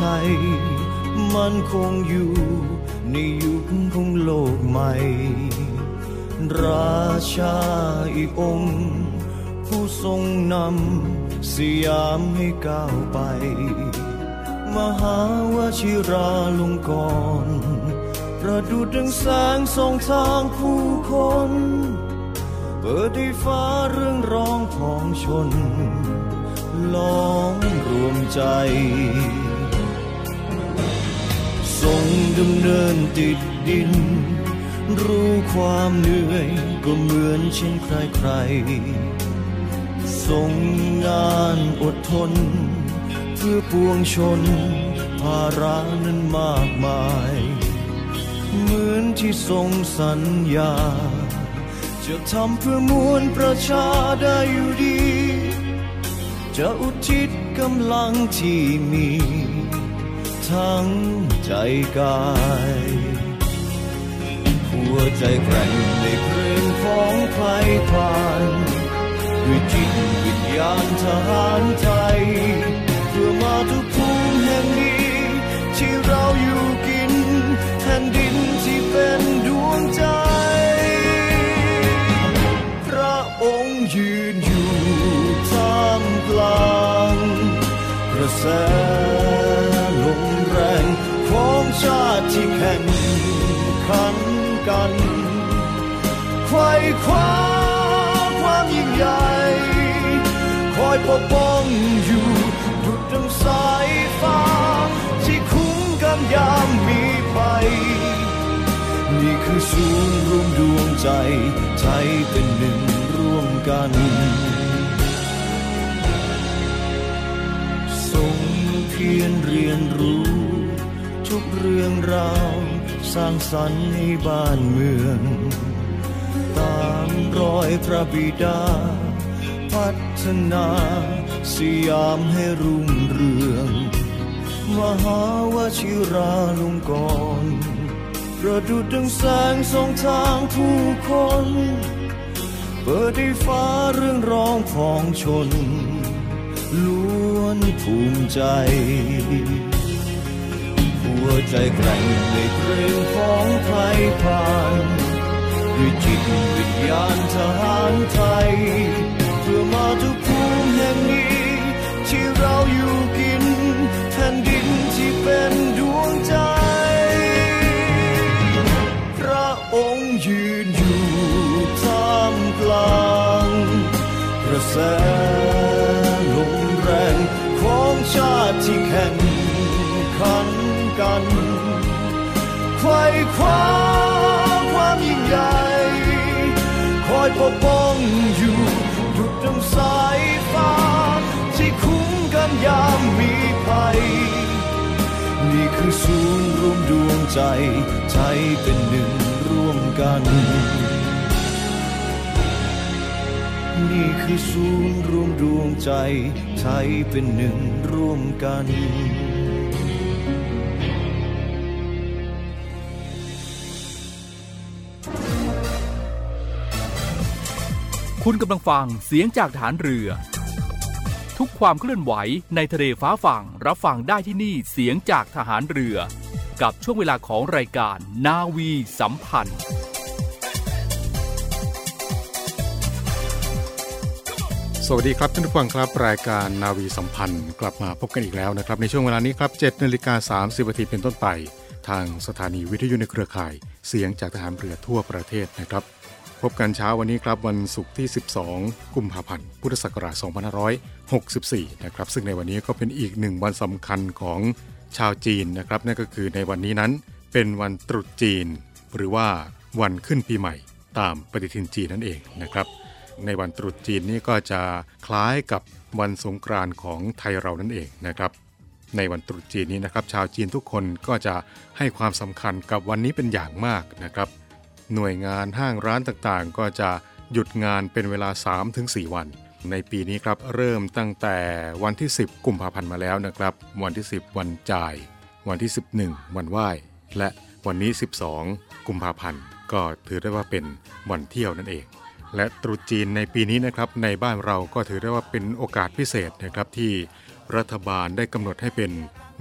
ทยมันคงอยู่ในยุคของโลกใหม่ ราชาอีกองค์ ผู้ทรงนำสยามให้ก้าวไป มหาวชิราลงกรณประดุดดังแสงส่องทางผู้คน เปิดให้ฟ้าเรื่องร้องของชนล้อมรวมใจ ทรงดำเนินติดดิน รู้ความเหนื่อยก็เหมือนเช่นใครใครทรงงานอดทน เพื่อปวงชน ภาระนั้นมากมาย เหมือนที่ทรงสัญญา จะทำเพื่อมวลประชาได้อยู่ดี จะอุทิศกำลังที่มี ทั้งใจกาย หัวใจแกร่งในเพลงของใครผ่านด้วยจิตวิญญาณทหารไทย เพื่อมาทุกภูมิแห่งนี้ ที่เราอยู่กินแผ่นดินที่เป็นดวงใจ พระองค์ยืนอยู่ท่ามกลางกระแส ไขว้คว้าความยิ่งใหญ่คอยปกป้องอยู่ดุจดังสายฟ้าที่คุ้มกันยามมีภัยนี่คือศูนย์รวมดวงใจใจเป็นหนึ่งร่วมกันทรงเพียรเรียนรู้ ทุกเรื่องราว สร้างสรรค์ให้บ้านเมือง รอยพระบิดา พัฒนาสยามให้รุ่งเรือง มหาวชิราลงกรณประดุดดังแสงส่องทางผู้คน เปิดให้ฟ้าเรื่องร้องของชน ล้วนภูมิใจ หัวใจแกร่งในเพลงของใครผ่าน ด้วยจิตวิญญาณทหารไทย เพื่อมาทุกภูมิแห่งนี้ ที่เราอยู่กินแผ่นดินที่เป็นดวงใจ พระองค์ยืนอยู่ท่ามกลางกระแสลมแรงของชาติที่แข่งขันกันไขว้คว้า ปกป้องอยู่ดุดดังสายฟ้า ที่คุ้มกันยามมีภัย นี่คือศูนย์รวมดวงใจใทยเป็นหนึ่งร่วมกัน นี่คือศูนย์รวมดวงใจใช้เป็นหนึ่งร่วมกัน คุณกำลังฟังเสียงจากฐานเรือ ทุกความเคลื่อนไหวในทะเลฟ้าฝั่งรับฟังได้ที่นี่เสียงจากทหารเรือ กับช่วงเวลาของรายการนาวีสัมพันธ์ สวัสดีครับท่านผู้ฟังครับรายการนาวีสัมพันธ์ กลับมาพบกันอีกแล้วนะครับ ในช่วงเวลานี้ครับ7นาฬิกา30นาทีเป็นต้นไป ทางสถานีวิทยุในเครือข่าย เสียงจากทหารเรือทั่วประเทศนะครับ พบกันเช้าวันนี้ครับวันศุกร์ที่ 12 กุมภาพันธ์ พุทธศักราช 2564 นะครับ ซึ่งในวันนี้ก็เป็นอีกหนึ่งวันสำคัญของชาวจีนนะครับ นั่นก็คือในวันนี้นั้นเป็นวันตรุษจีน หรือว่าวันขึ้นปีใหม่ตามปฏิทินจีนนั่นเองนะครับ ในวันตรุษจีนนี้ก็จะคล้ายกับวันสงกรานต์ของไทยเรานั่นเองนะครับ ในวันตรุษจีนนี้นะครับ ชาวจีนทุกคนก็จะให้ความสำคัญกับวันนี้เป็นอย่างมากนะครับ หน่วยงานห้างร้านต่างๆ ก็จะหยุดงานเป็นเวลา 3-4 วัน ในปีนี้ครับเริ่มตั้งแต่วันที่ 10 กุมภาพันธ์มาแล้วนะครับ วันที่ 10 วันจ่าย วันที่ 11 วันไหว้ และวันนี้ 12 กุมภาพันธ์ก็ถือได้ว่าเป็นวันเที่ยวนั่นเอง และตรุษจีนในปีนี้นะครับในบ้านเราก็ถือได้ว่าเป็นโอกาสพิเศษนะครับที่รัฐบาลได้กำหนดให้เป็น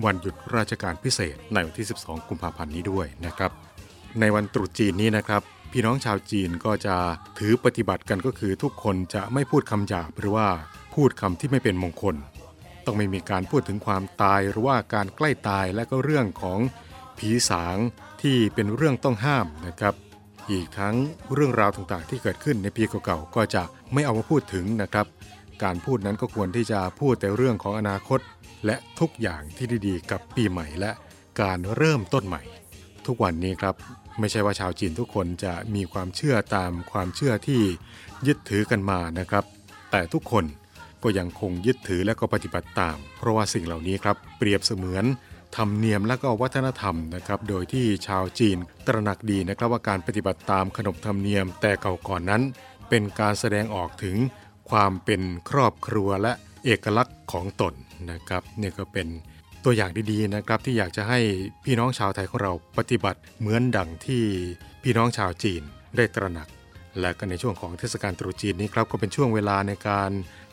วันหยุดราชการพิเศษในวันที่ 12 กุมภาพันธ์นี้ด้วยนะครับ ในวันตรุษจีนนี้นะครับ พี่น้องชาวจีนก็จะถือปฏิบัติกันก็คือทุกคนจะไม่พูดคำหยาบหรือว่าพูดคำที่ไม่เป็นมงคล ต้องไม่มีการพูดถึงความตายหรือว่าการใกล้ตายและก็เรื่องของผีสางที่เป็นเรื่องต้องห้ามนะครับ อีกทั้งเรื่องราวต่างๆ ที่เกิดขึ้นในปีเก่าๆก็จะไม่เอามาพูดถึงนะครับ การพูดนั้นก็ควรที่จะพูดแต่เรื่องของอนาคต และทุกอย่างที่ดีๆ กับปีใหม่และการเริ่มต้นใหม่ ทุกวันนี้ครับ ไม่ใช่ว่าชาวจีนทุกคนจะมีความเชื่อตามความเชื่อที่ยึดถือกันมานะครับ แต่ทุกคนก็ยังคงยึดถือและก็ปฏิบัติตาม เพราะว่าสิ่งเหล่านี้ครับ เปรียบเสมือนธรรมเนียมและก็วัฒนธรรมนะครับ โดยที่ชาวจีนตระหนักดีนะครับว่าการปฏิบัติตามขนบธรรมเนียมแต่เก่าก่อนนั้น เป็นการแสดงออกถึงความเป็นครอบครัวและเอกลักษณ์ของตนนะครับนี่ก็เป็น ตัวอย่างดีๆนะครับที่อยากจะให้พี่น้องชาวไทยของเราปฏิบัติเหมือนดังที่พี่น้องชาวจีนได้ตระหนัก และก็ในช่วงของเทศกาลตรุษจีนนี้ครับก็เป็นช่วงเวลาในการ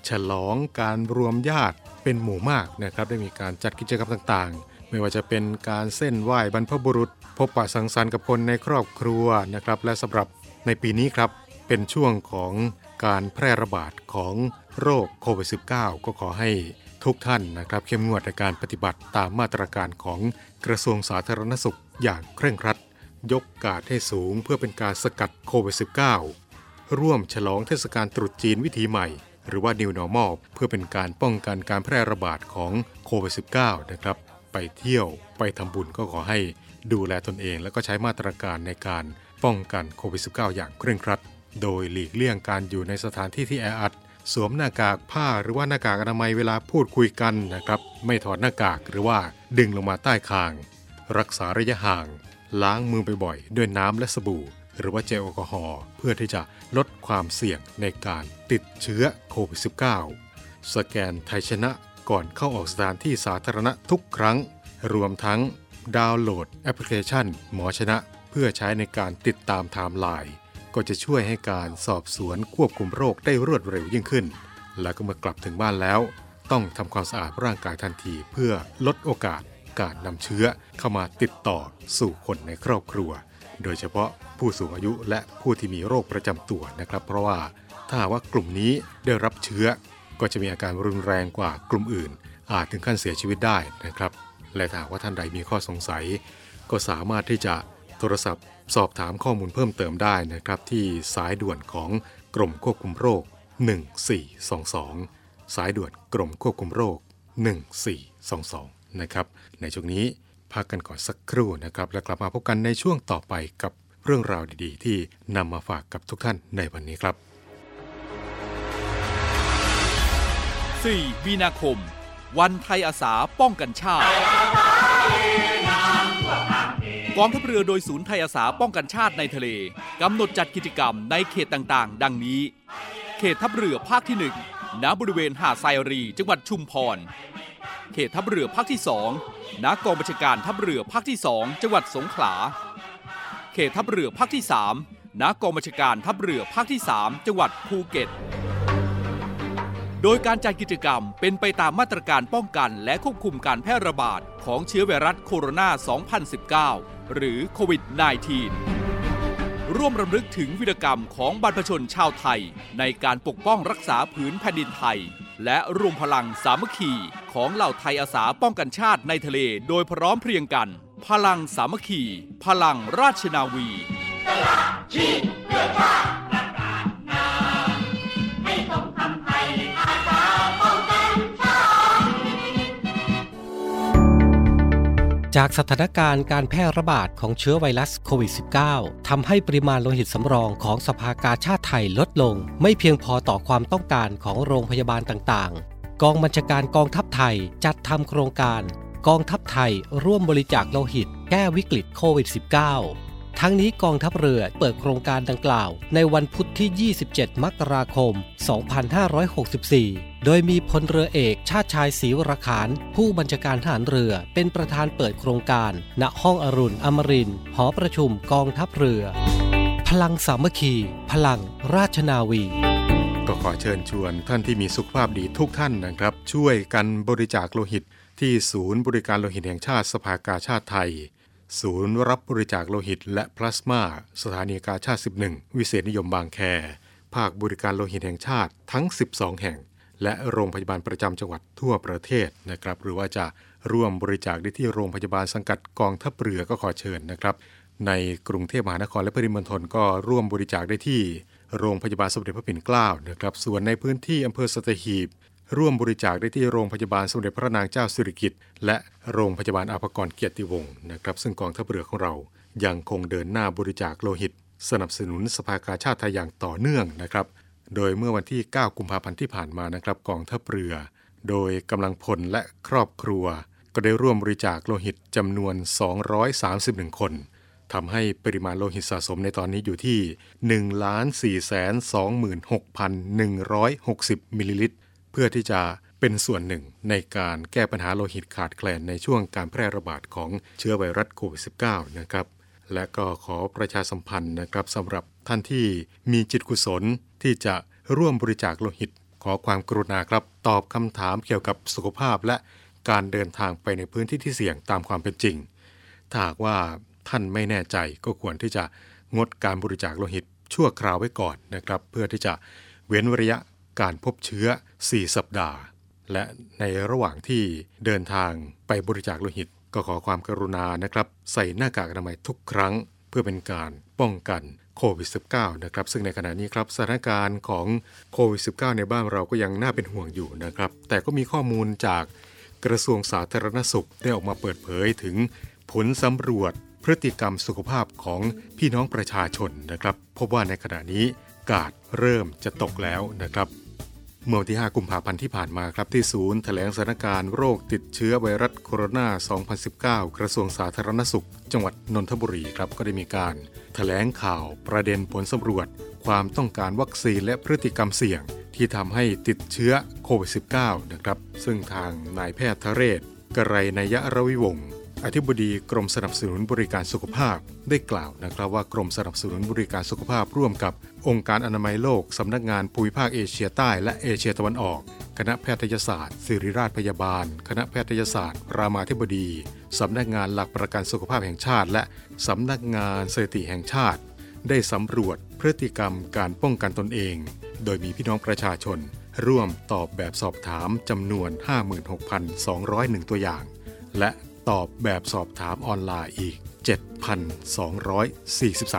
ฉลองการรวมญาติเป็นหมู่มากนะครับได้มีการจัดกิจกรรมต่างๆ ไม่ว่าจะเป็นการเส้นไหว้บรรพบุรุษ พบปะสังสรรค์กับคนในครอบครัวนะครับและสำหรับในปีนี้ครับเป็นช่วงของการแพร่ระบาดของโรคโควิด -19 ก็ขอให้ ทุกท่านนะครับ เข้มงวดในการปฏิบัติตามมาตรการของกระทรวงสาธารณสุขอย่างเคร่งครัด ยกกาดให้สูงเพื่อเป็นการสกัดโควิด -19 ร่วมฉลองเทศกาลตรุษจีนวิถีใหม่ หรือว่า New Normal เพื่อเป็นการป้องกันการแพร่ระบาดของโควิด -19 นะครับไปเที่ยวไปทำบุญก็ขอให้ดูแลตนเอง แล้วก็ใช้มาตรการในการป้องกันโควิด -19 อย่างเคร่งครัด โดยหลีกเลี่ยงการอยู่ในสถานที่ที่แออัด สวมหน้ากากผ้าหรือว่าหน้ากากอนามัยเวลาพูดคุยกันนะครับ ไม่ถอดหน้ากากหรือว่าดึงลงมาใต้คาง รักษาระยะห่าง ล้างมือบ่อยๆด้วยน้ำและสบู่ หรือว่าเจลแอลกอฮอล์เพื่อที่จะลดความเสี่ยงในการติดเชื้อโควิด -19 สแกนไทยชนะก่อนเข้าออกสถานที่สาธารณะทุกครั้ง รวมทั้งดาวน์โหลดแอปพลิเคชัน หมอชนะ เพื่อใช้ในการติดตามไทม์ไลน์ ก็จะช่วยให้การสอบสวนควบคุมโรคได้รวดเร็วยิ่งขึ้น และก็เมื่อกลับถึงบ้านแล้ว ต้องทำความสะอาดร่างกายทันทีเพื่อลดโอกาสการนำเชื้อเข้ามาติดต่อสู่คนในครอบครัว โดยเฉพาะผู้สูงอายุและผู้ที่มีโรคประจำตัวนะครับ เพราะว่าถ้าว่ากลุ่มนี้ได้รับเชื้อ ก็จะมีอาการรุนแรงกว่ากลุ่มอื่น อาจถึงขั้นเสียชีวิตได้นะครับ และถ้าว่าท่านใดมีข้อสงสัย ก็สามารถที่จะ โทรศัพท์ สอบถามข้อมูลเพิ่มเติมได้นะครับ ที่สายด่วนของกรมควบคุมโรค 1422 สายด่วนกรมควบคุมโรค 1422 นะครับในช่วงนี้พักกันก่อนสักครู่นะครับ แล้วกลับมาพบกันในช่วงต่อไปกับเรื่องราวดีๆ ที่นำมาฝากกับทุกท่านในวันนี้ครับ 4 มีนาคม วันไทยอาสาป้องกันชาติ กองทัพเรือโดยศูนย์ไทยอาสาป้องกันชาติในทะเลกำหนดจัดกิจกรรมในเขตต่างๆ ดังนี้ เขตทัพเรือภาคที่1ณบริเวณหาดไซรี จังหวัดชุมพร เขตทัพเรือภาคที่2ณกองบัญชาการทัพเรือภาคที่ 2 จังหวัดสงขลา เขตทัพเรือภาคที่3ณกองบัญชาการทัพเรือภาคที่ 3 จังหวัดภูเก็ต โดยการจัดกิจกรรมเป็นไปตามมาตรการป้องกันและควบคุมการแพร่ระบาดของเชื้อไวรัสโคโรนา 2019 หรือโควิด -19 ร่วมรำลึกถึงวิรกรรมของบรรพชนชาวไทย ในการปกป้องรักษาผืนแผ่นดินไทย และรวมพลังสามัคคีของเหล่าไทยอาสาป้องกันชาติในทะเลโดยพร้อมเพรียงกัน พลังสามัคคี พลังราชนาวี จากสถานการณ์การแพร่ระบาดของเชื้อไวรัสโควิด -19 ทำให้ปริมาณโลหิตสำรองของสภากาชาติไทยลดลง ไม่เพียงพอต่อความต้องการของโรงพยาบาลต่างๆ กองบัญชาการกองทัพไทยจัดทำโครงการ กองทัพไทยร่วมบริจาคโลหิต แก้วิกฤตโควิด -19 ทั้งนี้กองทัพเรือเปิดโครงการดังกล่าว ในวันพุธที่ 27 มกราคม 2564 โดยมีพลเรือเอกชาติชายศรีวรขาน ผู้บัญชาการทหารเรือเป็นประธานเปิดโครงการ ณห้องอรุณอมรินหอประชุมกองทัพเรือ พลังสามัคคี พลังราชนาวีก็ขอเชิญชวนท่านที่มีสุขภาพดีทุกท่านนะครับ ช่วยกันบริจาคโลหิตที่ศูนย์บริการโลหิตแห่งชาติสภากาชาติไทย ศูนย์รับบริจาคโลหิตและพลาสมา สถานีกาชาติ 11 วิเศษนิยมบางแค ภาคบริการโลหิตแห่งชาติทั้ง 12 แห่ง และโรงพยาบาลประจำจังหวัดทั่วประเทศนะครับ หรือว่าจะร่วมบริจาคได้ที่โรงพยาบาลสังกัดกองทัพเรือก็ขอเชิญนะครับ ในกรุงเทพมหานครและปริมณฑลก็ร่วมบริจาคได้ที่ โรงพยาบาลสมเด็จพระปิ่นเกล้านะครับ ส่วนในพื้นที่อำเภอสตหีบ ร่วมบริจาคได้ที่โรงพยาบาลสมเด็จพระนางเจ้าสิริกิติ์และโรงพยาบาลอาภกรเกียรติวงศ์นะครับซึ่งกองทัพเรือของเรายังคงเดินหน้าบริจาคโลหิต สนับสนุนสภากาชาติไทยอย่างต่อเนื่องนะครับโดยเมื่อวันที่ 9 กุมภาพันธ์ที่ผ่านมานะครับกองทัพเรือ โดยกำลังพลและครอบครัว ก็ได้ร่วมบริจาคโลหิตจำนวน 231 คนทำให้ปริมาณโลหิตสะสมในตอนนี้อยู่ที่ 1,426,160 มิลลิลิตร พื่อที่จะเป็นส่วนหนึ่งในการแก้ปัญหาโลหิตขาดแคลนในช่วงการแพร่ระบาดของเชื้อไวรัสโควิด -19 นะครับและก็ขอประชาสัมพันธ์นะครับสำหรับท่านที่มีจิตกุศลที่จะร่วมบริจาคโลหิต ขอความกรุณาครับ ตอบคำถามเกี่ยวกับสุขภาพและการเดินทางไปในพื้นที่ที่เสี่ยงตามความเป็นจริง ถ้าหากว่าท่านไม่แน่ใจก็ควรที่จะงดการบริจาคโลหิตชั่วคราวไว้ก่อนนะครับ เพื่อที่จะเว้นระยะ การพบเชื้อ 4 สัปดาห์ และในระหว่างที่เดินทางไปบริจาคโลหิต ก็ขอความกรุณานะครับ ใส่หน้ากากอนามัยทุกครั้ง เพื่อเป็นการป้องกันโควิด -19 นะครับ ซึ่งในขณะนี้ครับสถานการณ์ของโควิด -19 ในบ้านเราก็ยังน่าเป็นห่วงอยู่นะครับ แต่ก็มีข้อมูลจากกระทรวงสาธารณสุขได้ออกมาเปิดเผยถึงผลสำรวจพฤติกรรมสุขภาพของพี่น้องประชาชนนะครับ พบว่าในขณะนี้กาดเริ่มจะตกแล้วนะครับ เมื่อวันที่ 5 กุมภาพันธ์ที่ผ่านมาครับที่ศูนย์แถลงสถานการณ์โรคติดเชื้อไวรัสโคโรนา 2019 กระทรวงสาธารณสุข จังหวัดนนทบุรีครับก็ได้มีการแถลงข่าวประเด็นผลสำรวจ ความต้องการวัคซีนและพฤติกรรมเสี่ยง ที่ทำให้ติดเชื้อโควิด -19 นะครับ ซึ่งทางนายแพทย์ทะเรศกระไรนยะระวิวงศ์ อธิบดีกรมสนับสนุนบริการสุขภาพได้กล่าวนะครับว่ากรมสนับสนุนบริการสุขภาพร่วมกับ องค์การอนามัยโลก สำนักงานภูมิภาคเอเชียใต้และเอเชียตะวันออก คณะแพทยศาสตร์ ศิริราชพยาบาล คณะแพทยศาสตร์ รามาธิบดี สำนักงานหลักประกันสุขภาพแห่งชาติ และสำนักงานสถิติแห่งชาติ ได้สำรวจพฤติกรรมการป้องกันตนเอง โดยมีพี่น้องประชาชน ร่วมตอบแบบสอบถามจำนวน 56,201 ตัวอย่างและ ตอบแบบสอบถามออนไลน์อีก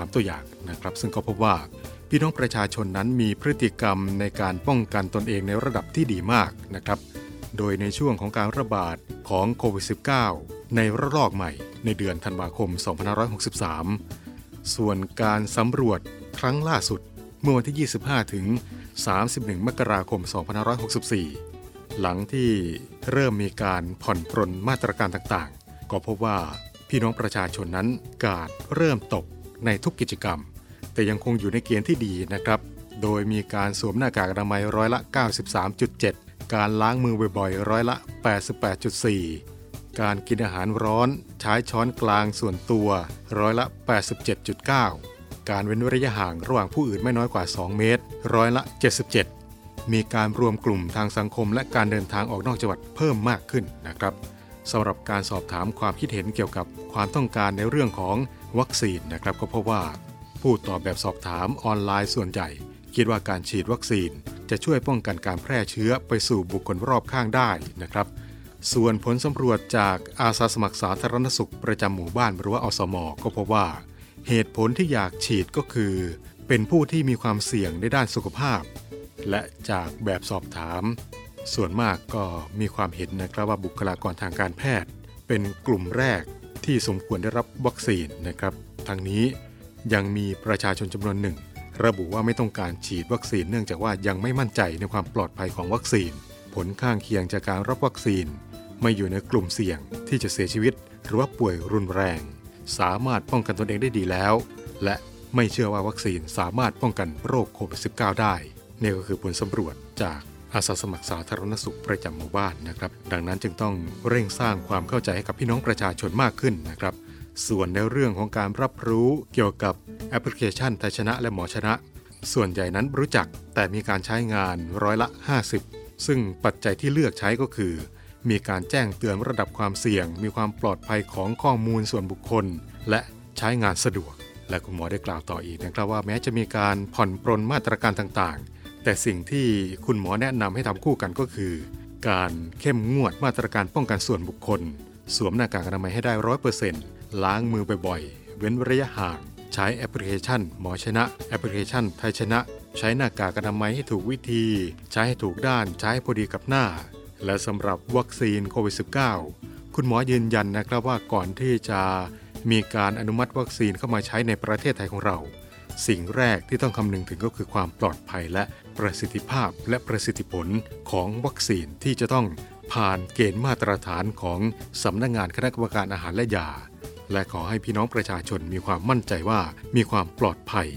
7,243 ตัวอย่างนะครับ ซึ่งก็พบว่า พี่น้องประชาชนนั้นมีพฤติกรรมในการป้องกันตนเองในระดับที่ดีมากนะครับ โดยในช่วงของการระบาดของโควิด -19 ในระลอกใหม่ในเดือนธันวาคม 2563 ส่วนการสำรวจครั้งล่าสุดเมื่อวันที่ 25 ถึง 31 มกราคม 2564 หลังที่เริ่มมีการผ่อนปรนมาตรการต่างๆ ก็พบว่าพี่น้องประชาชนนั้นกาดเริ่มตกในทุกกิจกรรม แต่ยังคงอยู่ในเกณฑ์ที่ดีนะครับ โดยมีการสวมหน้ากากอนามัยร้อยละ 93.7 การล้างมือบ่อยๆร้อยละ 88.4 การกินอาหารร้อนใช้ช้อนกลางส่วนตัวร้อยละ 87.9 การเว้นระยะห่างระหว่างผู้อื่นไม่น้อยกว่า 2 เมตร ร้อยละ 77 มีการรวมกลุ่มทางสังคม และการเดินทางออกนอกจังหวัดเพิ่มมากขึ้นนะครับสำหรับการสอบถามความคิดเห็นเกี่ยวกับความต้องการในเรื่องของวัคซีนนะครับก็พบว่า ผู้ตอบแบบสอบถามออนไลน์ส่วนใหญ่ คิดว่าการฉีดวัคซีน จะช่วยป้องกันการแพร่เชื้อไปสู่บุคคลรอบข้างได้นะครับ ส่วนผลสำรวจจากอาสาสมัครสาธารณสุขประจำหมู่บ้านหรือว่าอสม ก็พบว่า เหตุผลที่อยากฉีดก็คือ เป็นผู้ที่มีความเสี่ยงในด้านสุขภาพ และจากแบบสอบถาม ส่วนมากก็มีความเห็นนะครับว่าบุคลากรทางการแพทย์ เป็นกลุ่มแรกที่สมควรได้รับวัคซีนนะครับทางนี้ยังมีประชาชนจำนวนหนึ่ง ระบุว่าไม่ต้องการฉีดวัคซีนเนื่องจากว่ายังไม่มั่นใจในความปลอดภัยของวัคซีน ผลข้างเคียงจากการรับวัคซีน ไม่อยู่ในกลุ่มเสี่ยงที่จะเสียชีวิต หรือว่าป่วยรุนแรง สามารถป้องกันตนเองได้ดีแล้ว และไม่เชื่อว่าวัคซีนสามารถป้องกันโรคโควิด -19 ได้ นี่ก็คือผลสำรวจจากอาสาสมัครสาธารณสุขประจำหมู่บ้านนะครับ ดังนั้นจึงต้องเร่งสร้างความเข้าใจให้กับพี่น้องประชาชนมากขึ้นนะครับ ส่วนในเรื่องของการรับรู้เกี่ยวกับแอปพลิเคชันไทยชนะและหมอชนะ ส่วนใหญ่นั้นรู้จักแต่มีการใช้งานร้อยละ 50 ซึ่งปัจจัยที่เลือกใช้ก็คือ มีการแจ้งเตือนระดับความเสี่ยง มีความปลอดภัยของข้อมูลส่วนบุคคล และใช้งานสะดวก และคุณหมอได้กล่าวต่ออีกนะครับว่าแม้จะมีการผ่อนปรนมาตรการต่างๆ แต่สิ่งที่คุณหมอแนะนำให้ทำคู่กันก็คือ การเข้มงวดมาตรการป้องกันส่วนบุคคล สวมหน้ากากอนามัยให้ได้ร้อยเปอร์เซ็นต์ล้างมือบ่อยๆ เว้นระยะห่าง ใช้แอปพลิเคชัน หมอชนะ แอปพลิเคชัน ไทยชนะ ใช้หน้ากากอนามัยให้ถูกวิธี ใช้ให้ถูกด้าน ใช้ให้พอดีกับหน้า และสำหรับวัคซีนโควิด -19 คุณหมอยืนยันนะครับว่าก่อนที่จะมีการอนุมัติวัคซีนเข้ามาใช้ในประเทศไทยของเรา สิ่งแรกที่ต้องคำนึงถึงก็คือความปลอดภัยและประสิทธิภาพและประสิทธิผลของวัคซีนที่จะต้องผ่านเกณฑ์มาตรฐานของสำนักงงานคณะกรรมการอาหารและยา และขอให้พี่น้องประชาชนมีความมั่นใจว่ามีความปลอดภัย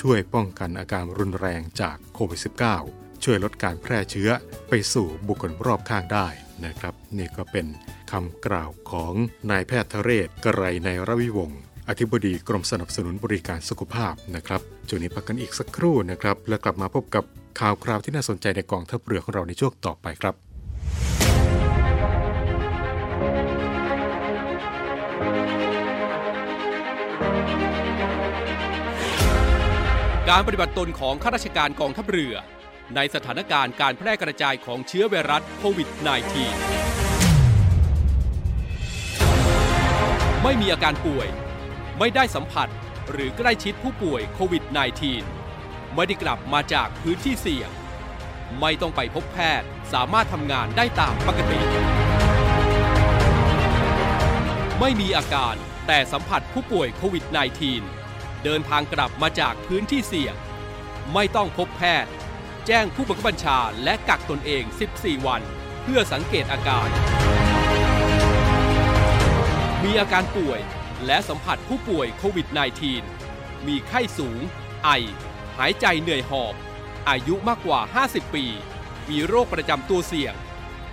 ช่วยป้องกันอาการรุนแรงจากโควิด -19 ช่วยลดการแพร่เชื้อไปสู่บุคคลรอบข้างได้นะครับ นี่ก็เป็นคำกล่าวของนายแพทย์ทเรศกระไรในระวิวงศ์ อธิบดีกรมสนับสนุนบริการสุขภาพนะครับจุดนี้พักกันอีกสักครู่นะครับ แล้วกลับมาพบกับข่าวคราวที่น่าสนใจในกองทัพเรือของเราในช่วงต่อไปครับการปฏิบัติตนของข้าราชการกองทัพเรือ ในสถานการณ์การแพร่กระจายของเชื้อไวรัสโควิด -19 ไม่มีอาการป่วย ไม่ได้สัมผัสหรือใกล้ชิดผู้ป่วยโควิด -19 ไม่ได้กลับมาจากพื้นที่เสี่ยง ไม่ต้องไปพบแพทย์สามารถทำงานได้ตามปกติ ไม่มีอาการแต่สัมผัสผู้ป่วยโควิด -19 เดินทางกลับมาจากพื้นที่เสี่ยง ไม่ต้องพบแพทย์ แจ้งผู้บังคับบัญชาและกักตนเอง 14 วัน เพื่อสังเกตอาการ มีอาการป่วย และสัมผัสผู้ป่วยโควิด -19 มีไข้สูง ไอ หายใจเหนื่อยหอบ อายุมากกว่า 50 ปี มีโรคประจำตัวเสี่ยง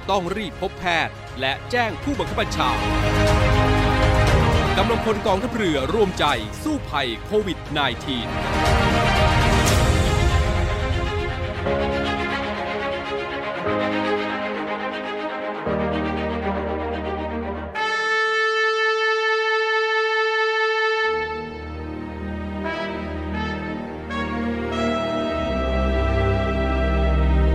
ต้องรีบพบแพทย์และแจ้งผู้บังคับบัญชากำลังพลกองทัพเรือร่วมใจสู้ภัยโควิด -19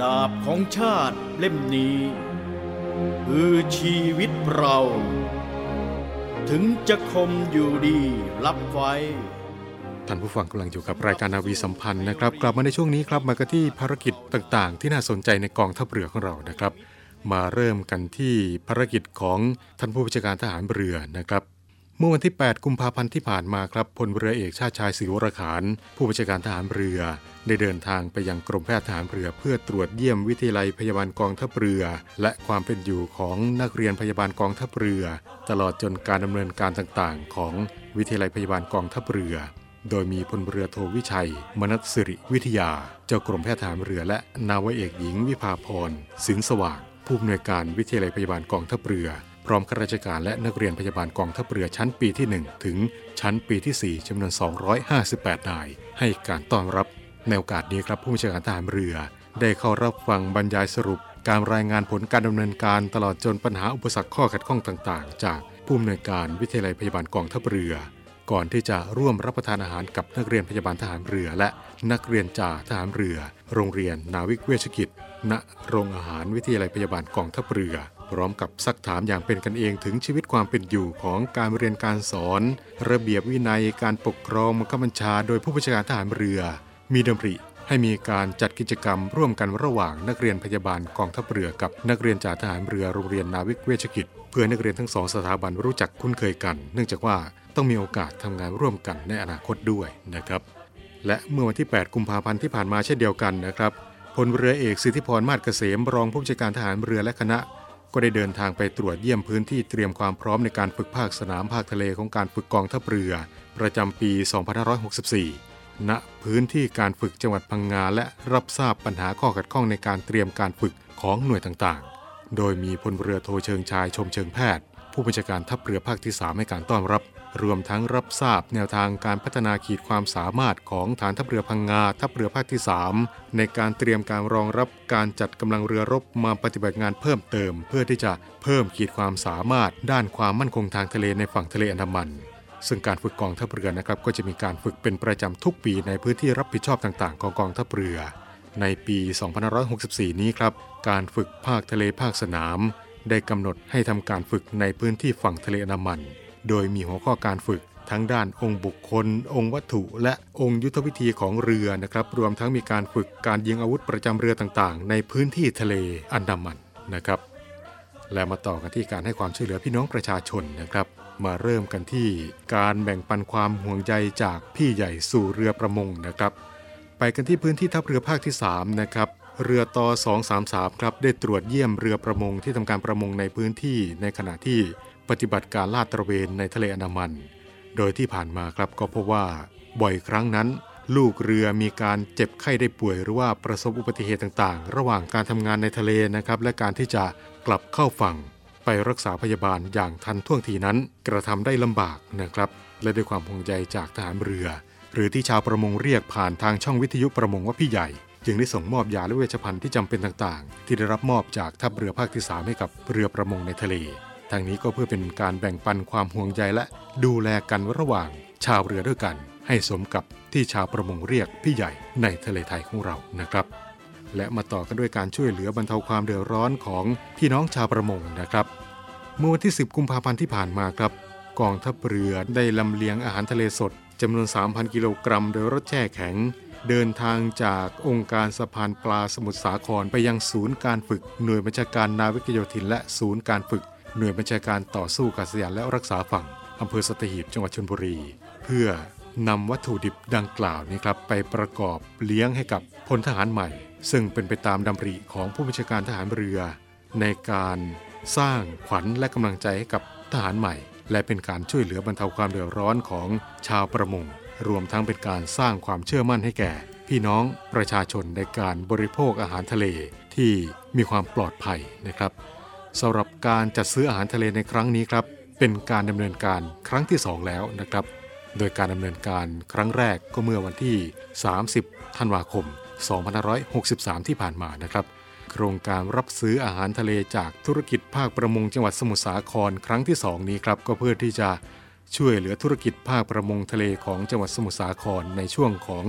ดาบของชาติเล่มนี้ คือชีวิตเรา ถึงจะคมอยู่ดีรับไว้ท่านผู้ฟังกำลังอยู่กับรายการนาวีสัมพันธ์นะครับ กลับมาในช่วงนี้ครับมากันที่ภารกิจต่างๆ ที่น่าสนใจในกองทัพเรือของเรานะครับ มาเริ่มกันที่ภารกิจของท่านผู้บัญชาการทหารเรือนะครับ เมื่อวันที่ 8 กุมภาพันธ์ที่ผ่านมาครับพลเรือเอกชาติชายศิวรขานผู้บัญชาการทหารเรือได้เดินทางไปยังกรมแพทย์ทหารเรือเพื่อตรวจเยี่ยมวิทยาลัยพยาบาลกองทัพเรือ และความเป็นอยู่ของนักเรียนพยาบาลกองทัพเรือ ตลอดจนการดำเนินการต่างๆ ของวิทยาลัยพยาบาลกองทัพเรือ โดยมีพลเรือโทวิชัย มนัสสิริวิทยา เจ้ากรมแพทย์ทหารเรือ และนาวาเอกหญิงวิภาพรสินสว่างผู้อำนวยการวิทยาลัยพยาบาลกองทัพเรือ พร้อมข้าราชการและนักเรียนพยาบาลกองทัพเรือชั้นปีที่ 1 ถึงชั้นปีที่ 4จำนวน 258 นาย ให้การต้อนรับ ในโอกาสนี้ครับผู้บัญชาการทหารเรือ ได้เข้ารับฟังบรรยายสรุป การรายงานผลการดำเนินการตลอดจนปัญหาอุปสรรคข้อขัดข้องต่างๆ จากผู้อำนวยการวิทยาลัยพยาบาลกองทัพเรือ ก่อนที่จะร่วมรับประทานอาหารกับนักเรียนพยาบาลทหารเรือ และนักเรียนจ่าทหารเรือ โรงเรียนนาวิกเวชกิจ ณ โรงอาหารวิทยาลัยพยาบาลกองทัพเรือ พร้อมกับซักถามอย่างเป็นกันเองถึงชีวิตความเป็นอยู่ของการเรียนการสอน ระเบียบวินัยการปกครองบังคับบัญชา โดยผู้บัญชาการทหารเรือ มีดำริให้มีการจัดกิจกรรมร่วมกันระหว่างนักเรียนพยาบาลกองทัพเรือกับนักเรียนจ่าทหารเรือโรงเรียนนาวิกเวชกิจ เพื่อนักเรียนทั้งสองสถาบันรู้จักคุ้นเคยกัน เนื่องจากว่าต้องมีโอกาสทำงานร่วมกันในอนาคตด้วยนะครับ และเมื่อวันที่ 8 กุมภาพันธ์ที่ผ่านมาเช่นเดียวกันนะครับพลเรือเอกสิทธิพรมาศเกษมรองผู้บัญชาการทหารเรือและคณะ ก็ได้เดินทางไปตรวจเยี่ยมพื้นที่เตรียมความพร้อมในการฝึกภาคสนามภาคทะเลของการฝึกกองทัพเรือ ประจำปี 2564 ณ พื้นที่การฝึกจังหวัดพังงาและรับทราบปัญหาข้อขัดข้องในการเตรียมการฝึกของหน่วยต่างๆ โดยมีพลเรือโทเชิงชายชมเชิงแพทย์ ผู้บัญชาการทัพเรือภาคที่ 3 ให้การต้อนรับ รวมทั้งรับทราบแนวทางการพัฒนาขีดความสามารถของฐานทัพเรือพังงาทัพเรือภาคที่ 3 ในการเตรียมการรองรับการจัดกำลังเรือรบมาปฏิบัติงานเพิ่มเติม เพื่อที่จะเพิ่มขีดความสามารถ ด้านความมั่นคงทางทะเลในฝั่งทะเลอันดามัน ซึ่งการฝึกกองทัพเรือนะครับก็จะมีการฝึกเป็นประจำทุกปีในพื้นที่รับผิดชอบต่างๆ ของกองทัพเรือ ในปี 2564 นี้ครับการฝึกภาคทะเลภาคสนาม ได้กำหนดให้ทำการฝึกในพื้นที่ฝั่งทะเลอันดามัน โดยมีหัวข้อการฝึกทั้งด้านองค์บุคคล องค์วัตถุ และองค์ยุทธวิธีของเรือนะครับ รวมทั้งมีการฝึกการยิงอาวุธประจำเรือต่างๆ ในพื้นที่ทะเลอันดามันนะครับ และมาต่อกันที่การให้ความช่วยเหลือพี่น้องประชาชนนะครับ มาเริ่มกันที่การแบ่งปันความห่วงใยจากพี่ใหญ่สู่เรือประมงนะครับ ไปกันที่พื้นที่ทัพเรือภาคที่3นะครับเรือต่อ233 ครับได้ตรวจเยี่ยมเรือประมงที่ทำการประมงในพื้นที่ในขณะที่ ปฏิบัติการลาดตระเวนในทะเลอันดามัน โดยที่ผ่านมาครับก็พบว่าบ่อยครั้งนั้น ลูกเรือมีการเจ็บไข้ได้ป่วยหรือว่าประสบอุบัติเหตุต่างๆ ระหว่างการทำงานในทะเลนะครับ และการที่จะกลับเข้าฝั่ง ไปรักษาพยาบาลอย่างทันท่วงทีนั้น กระทำได้ลำบากนะครับ และด้วยความห่วงใยจากทหารเรือ หรือที่ชาวประมงเรียกผ่านทางช่องวิทยุประมงว่าพี่ใหญ่จึงได้ส่งมอบยาและเวชภัณฑ์ที่จำเป็นต่างๆ ที่ได้รับมอบจากทัพเรือภาคที่ 3 ให้กับเรือประมงในทะเล ทางนี้ก็เพื่อเป็นการแบ่งปันความห่วงใยและดูแลกันระหว่างชาวเรือด้วยกัน ให้สมกับที่ชาวประมงเรียกพี่ใหญ่ในทะเลไทยของเรานะครับ และมาต่อกันด้วยการช่วยเหลือบรรเทาความเดือดร้อนของพี่น้องชาวประมงนะครับ เมื่อวันที่ 10 กุมภาพันธ์ที่ผ่านมาครับ กองทัพเรือได้ลำเลียงอาหารทะเลสดจำนวน 3,000 กิโลกรัม โดยรถแช่แข็ง เดินทางจากองค์การสะพานปลาสมุทรสาครไปยังศูนย์การฝึกหน่วยบัญชาการนาวิกโยธินและศูนย์การฝึก หน่วยบัญชาการต่อสู้กัษยานและรักษาฝั่งอำเภอสตหีบจังหวัดชลบุรี เพื่อนำวัตถุดิบดังกล่าวนี้ครับไปประกอบเลี้ยงให้กับพลทหารใหม่ ซึ่งเป็นไปตามดำริของผู้บัญชาการทหารเรือ ในการสร้างขวัญและกำลังใจให้กับทหารใหม่ และเป็นการช่วยเหลือบรรเทาความเดือดร้อนของชาวประมง รวมทั้งเป็นการสร้างความเชื่อมั่นให้แก่ พี่น้องประชาชนในการบริโภคอาหารทะเลที่มีความปลอดภัยนะครับ สำหรับการจัดซื้ออาหารทะเลในครั้งนี้ครับ เป็นการดำเนินการครั้งที่ 2 แล้วนะครับ โดยการดำเนินการครั้งแรกก็เมื่อวันที่ 30 ธันวาคม 2563 ที่ผ่านมานะครับ โครงการรับซื้ออาหารทะเลจากธุรกิจภาคประมงจังหวัดสมุทรสาครครั้งที่ 2 นี้ครับก็เพื่อที่จะช่วยเหลือธุรกิจภาคประมงทะเลของจังหวัดสมุทรสาครในช่วงของ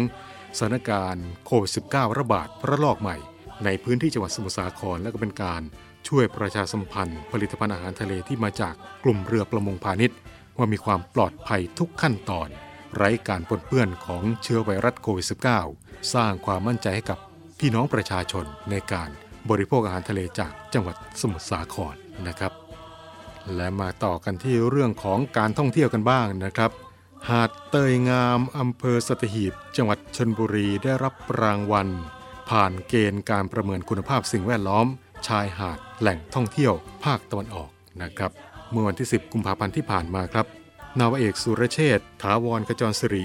สถานการณ์โควิด -19 ระบาดระลอกใหม่ ในพื้นที่จังหวัดสมุทรสาครและก็เป็นการ ช่วยประชาสัมพันธ์ ผลิตภัณฑ์อาหารทะเลที่มาจากกลุ่มเรือประมงพาณิชย์ ว่ามีความปลอดภัยทุกขั้นตอน ไร้การปนเปื้อนของเชื้อไวรัสโควิด -19 สร้างความมั่นใจให้กับพี่น้องประชาชนในการบริโภคอาหารทะเลจากจังหวัดสมุทรสาครนะครับ และมาต่อกันที่เรื่องของการท่องเที่ยวกันบ้างนะครับ หาดเตยงามอำเภอสตหีบ จังหวัดชนบุรีได้รับรางวัล ผ่านเกณฑ์การประเมินคุณภาพสิ่งแวดล้อม ชายหาดแหล่งท่องเที่ยวภาคตะวันออกนะครับ เมื่อวันที่ 10 กุมภาพันธ์ที่ผ่านมาครับ นาวเอกสุรเชษฐ์ถาวรกจรสิริ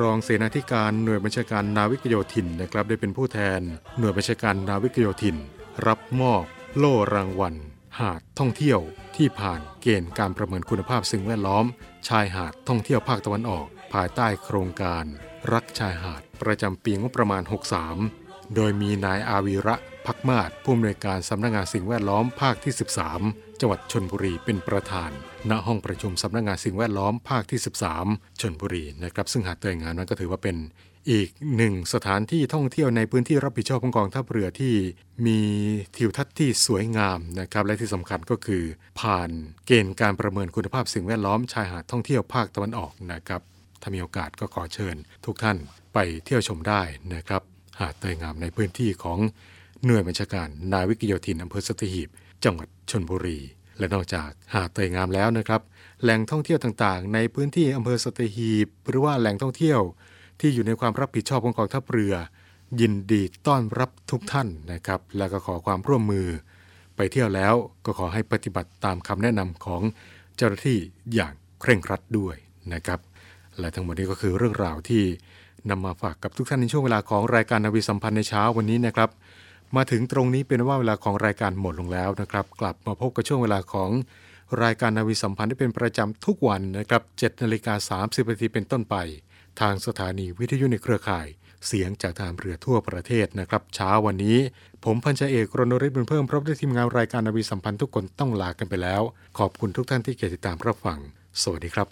รองเสนาธิการหน่วยบัญชาการนาวิกโยธินนะครับ ได้เป็นผู้แทน หน่วยบัญชาการนาวิกโยธิน รับมอบ โล่รางวัล หาดท่องเที่ยวที่ผ่านเกณฑ์การประเมินคุณภาพสิ่งแวดล้อม ชายหาดท่องเที่ยวภาคตะวันออก ภายใต้โครงการ รักชายหาดประจำปีงบประมาณ 63 โดยมีนายอาวีระ พักมาศผู้อำนวยการสำนักงานสิ่งแวดล้อมภาคที่ 13 จังหวัดชนบุรีเป็นประธาน ณห้องประชุมสำนักงานสิ่งแวดล้อมภาคที่ 13ชนบุรีนะครับซึ่งหาดเตยงานนั้นก็ถือว่าเป็นอีกหนึ่งสถานที่ท่องเที่ยวในพื้นที่รับผิดชอบของกองทัพเรือที่มีทิวทัศน์ที่สวยงามนะครับและที่สำคัญก็คือ ผ่านเกณฑ์การประเมินคุณภาพสิ่งแวดล้อมชายหาดท่องเที่ยวภาคตะวันออกนะครับถ้ามีโอกาสก็ขอเชิญ ทุกท่านไปเที่ยวชมได้นะครับ หาดเตยงามในพื้นที่ของ หน่วยบัญชาการนาวิกโยธินอำเภอสัตหีบ จังหวัดชนบุรี และนอกจากหาดเตยงามแล้วนะครับ แหล่งท่องเที่ยวต่างๆ ในพื้นที่อำเภอสัตหีบ หรือว่าแหล่งท่องเที่ยวที่อยู่ในความรับผิดชอบของกองทัพเรือ ยินดีต้อนรับทุกท่านนะครับ และก็ขอความร่วมมือ ไปเที่ยวแล้วก็ขอให้ปฏิบัติตามคำแนะนำของเจ้าหน้าที่อย่างเคร่งครัดด้วยนะครับ และทั้งหมดนี้ก็คือเรื่องราวที่นำมาฝากกับทุกท่านในช่วงเวลาของรายการนาวีสัมพันธ์ในเช้าวันนี้นะครับ มาถึงตรงนี้เป็นว่าเวลาของรายการหมดลงแล้วนะครับ กลับมาพบกับช่วงเวลาของรายการนาวีสัมพันธ์ที่เป็นประจำทุกวันนะครับ7นาฬิกา30นาทีเป็นต้นไป ทางสถานีวิทยุในเครือข่าย เสียงจากทางเรือทั่วประเทศนะครับเช้าวันนี้ ผมพันจ่าเอกรณฤทธิ์บุญเพิ่มพร้อมด้วยทีมงานรายการนาวีสัมพันธ์ทุกคนต้องลากันไปแล้ว ขอบคุณทุกท่านที่เกติดตามรับฟัง สวัสดีครับ